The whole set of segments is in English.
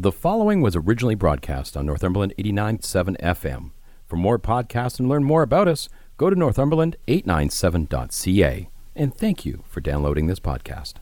The following was originally broadcast on Northumberland 89.7 FM. For more podcasts and learn more about us, go to northumberland897.ca. And thank you for downloading this podcast.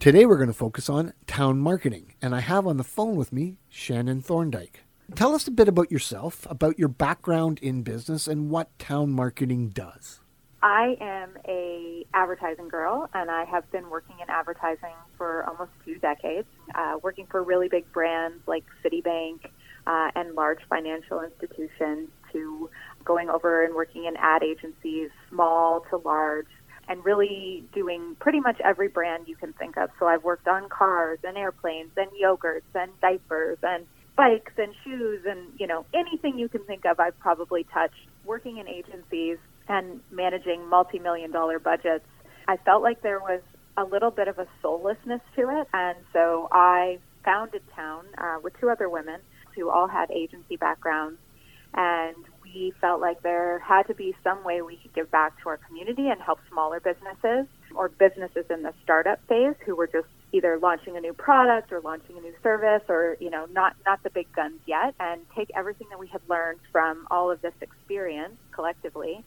Today we're going to focus on town marketing, and I have on the phone with me Shannon Thorndyke. Tell us a bit about yourself, about your background in business, and what town marketing does. I am a advertising girl, and I have been working in advertising for almost two decades, uh, working for really big brands like Citibank uh, and large financial institutions, to going over and working in ad agencies, small to large, and really doing pretty much every brand you can think of. So I've worked on cars and airplanes and yogurts and diapers and bikes and shoes and you know anything you can think of I've probably touched. Working in agencies and managing multi-million dollar budgets I felt like there was a little bit of a soullessness to it. And so I founded Town uh, with two other women who all had agency backgrounds. And we felt like there had to be some way we could give back to our community and help smaller businesses or businesses in the startup phase who were just either launching a new product or launching a new service or you know not not the big guns yet and take everything that we had learned from all of this experience collectively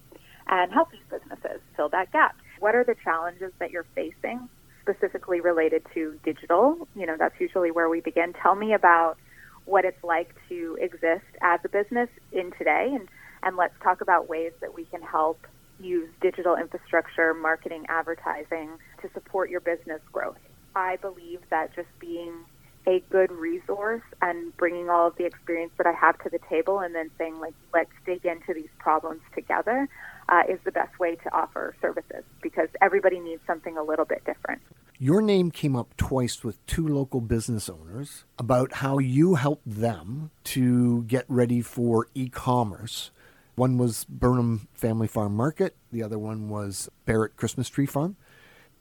and help these businesses fill that gap. What are the challenges that you're facing specifically related to digital? You know that's usually where we begin. Tell me about what it's like to exist as a business in today and and let's talk about ways that we can help use digital infrastructure marketing advertising to support your business growth I believe that just being a good resource and bringing all of the experience that I have to the table and then saying, like, let's dig into these problems together uh, is the best way to offer services because everybody needs something a little bit different. Your name came up twice with two local business owners about how you helped them to get ready for e commerce. One was Burnham Family Farm Market, the other one was Barrett Christmas Tree Farm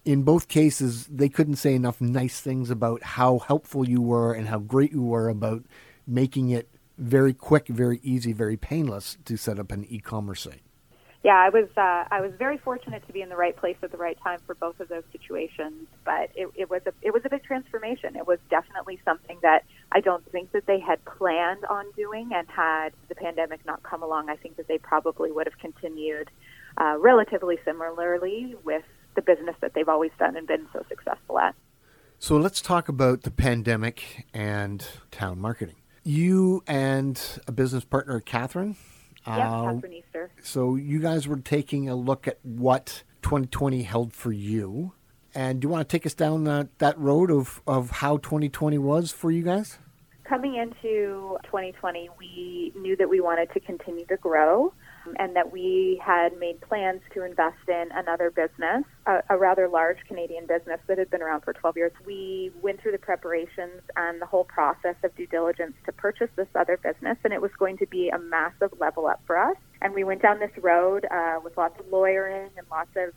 in both cases, they couldn't say enough nice things about how helpful you were and how great you were about making it very quick, very easy, very painless to set up an e-commerce site. Yeah, I was uh, I was very fortunate to be in the right place at the right time for both of those situations. But it, it was a it was a big transformation. It was definitely something that I don't think that they had planned on doing. And had the pandemic not come along, I think that they probably would have continued uh, relatively similarly with the business that they've always done and been so successful at. So let's talk about the pandemic and town marketing. You and a business partner, Catherine. Yeah, uh, Catherine Easter. So you guys were taking a look at what 2020 held for you. And do you want to take us down that, that road of, of how 2020 was for you guys? Coming into 2020, we knew that we wanted to continue to grow and that we had made plans to invest in another business, a, a, rather large Canadian business that had been around for 12 years. We went through the preparations and the whole process of due diligence to purchase this other business, and it was going to be a massive level up for us. And we went down this road uh, with lots of lawyering and lots of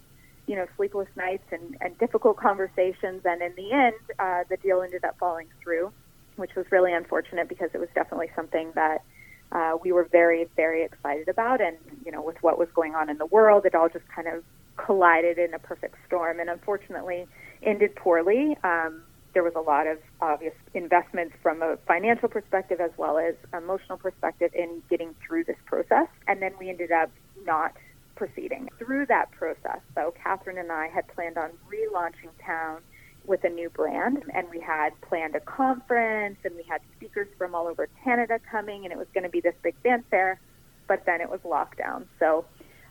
you know, sleepless nights and, and difficult conversations. And in the end, uh, the deal ended up falling through, which was really unfortunate because it was definitely something that uh, we were very, very excited about. And, you know, with what was going on in the world, it all just kind of collided in a perfect storm and unfortunately ended poorly. Um, there was a lot of obvious investments from a financial perspective as well as emotional perspective in getting through this process. And then we ended up not proceeding. Through that process, though, Catherine and I had planned on relaunching Town with a new brand. And we had planned a conference and we had speakers from all over Canada coming, and it was going to be this big fanfare. But then it was lockdown. So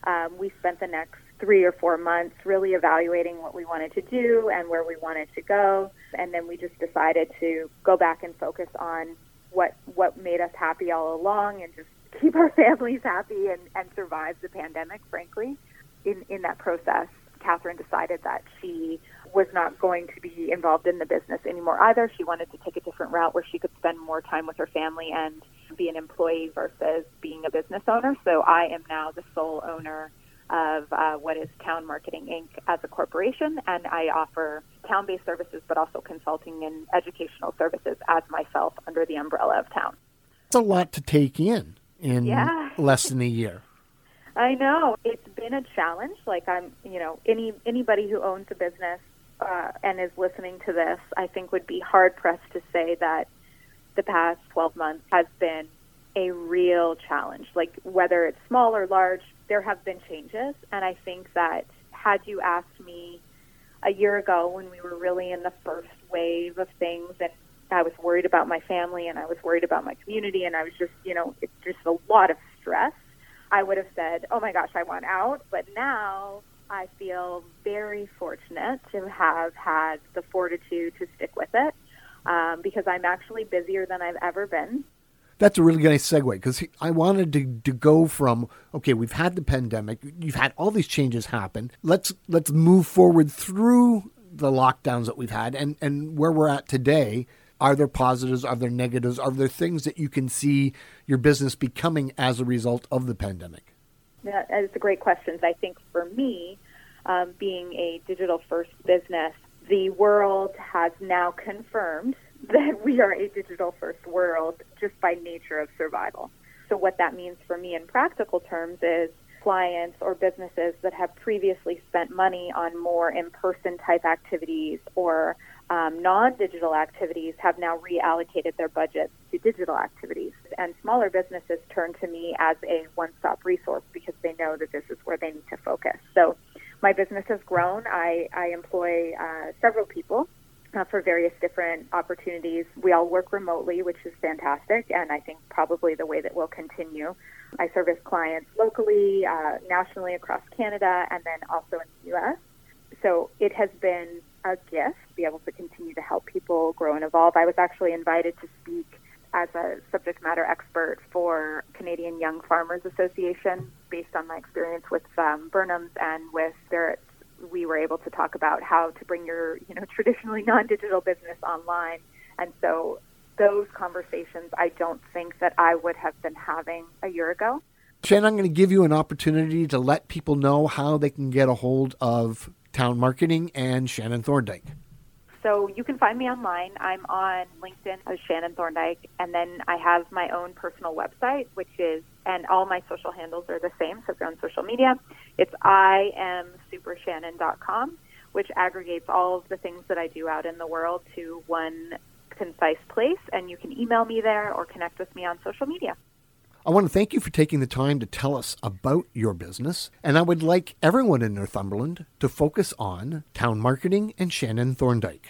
um, we spent the next three or four months really evaluating what we wanted to do and where we wanted to go. And then we just decided to go back and focus on what what made us happy all along and just keep our families happy and, and survive the pandemic, frankly. In in that process, Catherine decided that she was not going to be involved in the business anymore either. She wanted to take a different route where she could spend more time with her family and be an employee versus being a business owner. So I am now the sole owner of uh, what is Town Marketing Inc. as a corporation, and I offer town based services but also consulting and educational services as myself under the umbrella of Town. It's a lot to take in in Yeah. less than a year. I know it's been a challenge. Like I'm, you know, any anybody who owns a business uh, and is listening to this, I think would be hard pressed to say that the past 12 months has been a real challenge. Like whether it's small or large, there have been changes, and I think that had you asked me a year ago when we were really in the first wave of things and I was worried about my family and I was worried about my community and I was just, you know, it's just a lot of stress. I would have said, "Oh my gosh, I want out." But now I feel very fortunate to have had the fortitude to stick with it um, because I'm actually busier than I've ever been. That's a really nice segue because I wanted to, to go from okay, we've had the pandemic, you've had all these changes happen. Let's let's move forward through the lockdowns that we've had and and where we're at today. Are there positives? Are there negatives? Are there things that you can see your business becoming as a result of the pandemic? That is a great question. I think for me, um, being a digital first business, the world has now confirmed that we are a digital first world just by nature of survival. So, what that means for me in practical terms is clients or businesses that have previously spent money on more in person type activities or um, non digital activities have now reallocated their budgets to digital activities. And smaller businesses turn to me as a one stop resource because they know that this is where they need to focus. So, my business has grown. I, I employ uh, several people uh, for various different opportunities. We all work remotely, which is fantastic, and I think probably the way that we'll continue. I service clients locally, uh, nationally across Canada, and then also in the U.S. So it has been a gift be able to continue to help people grow and evolve. I was actually invited to speak as a subject matter expert for Canadian Young Farmers Association based on my experience with um, Burnham's and with Spirits we were able to talk about how to bring your you know traditionally non-digital business online. And so those conversations i don't think that i would have been having a year ago. Shannon, I'm going to give you an opportunity to let people know how they can get a hold of Town Marketing and Shannon Thorndyke. so you can find me online i'm on linkedin as shannon thorndyke and then i have my own personal website which is and all my social handles are the same so if you're on social media it's I am iamsupershannon.com which aggregates all of the things that i do out in the world to one concise place and you can email me there or connect with me on social media I want to thank you for taking the time to tell us about your business, and I would like everyone in Northumberland to focus on Town Marketing and Shannon Thorndyke.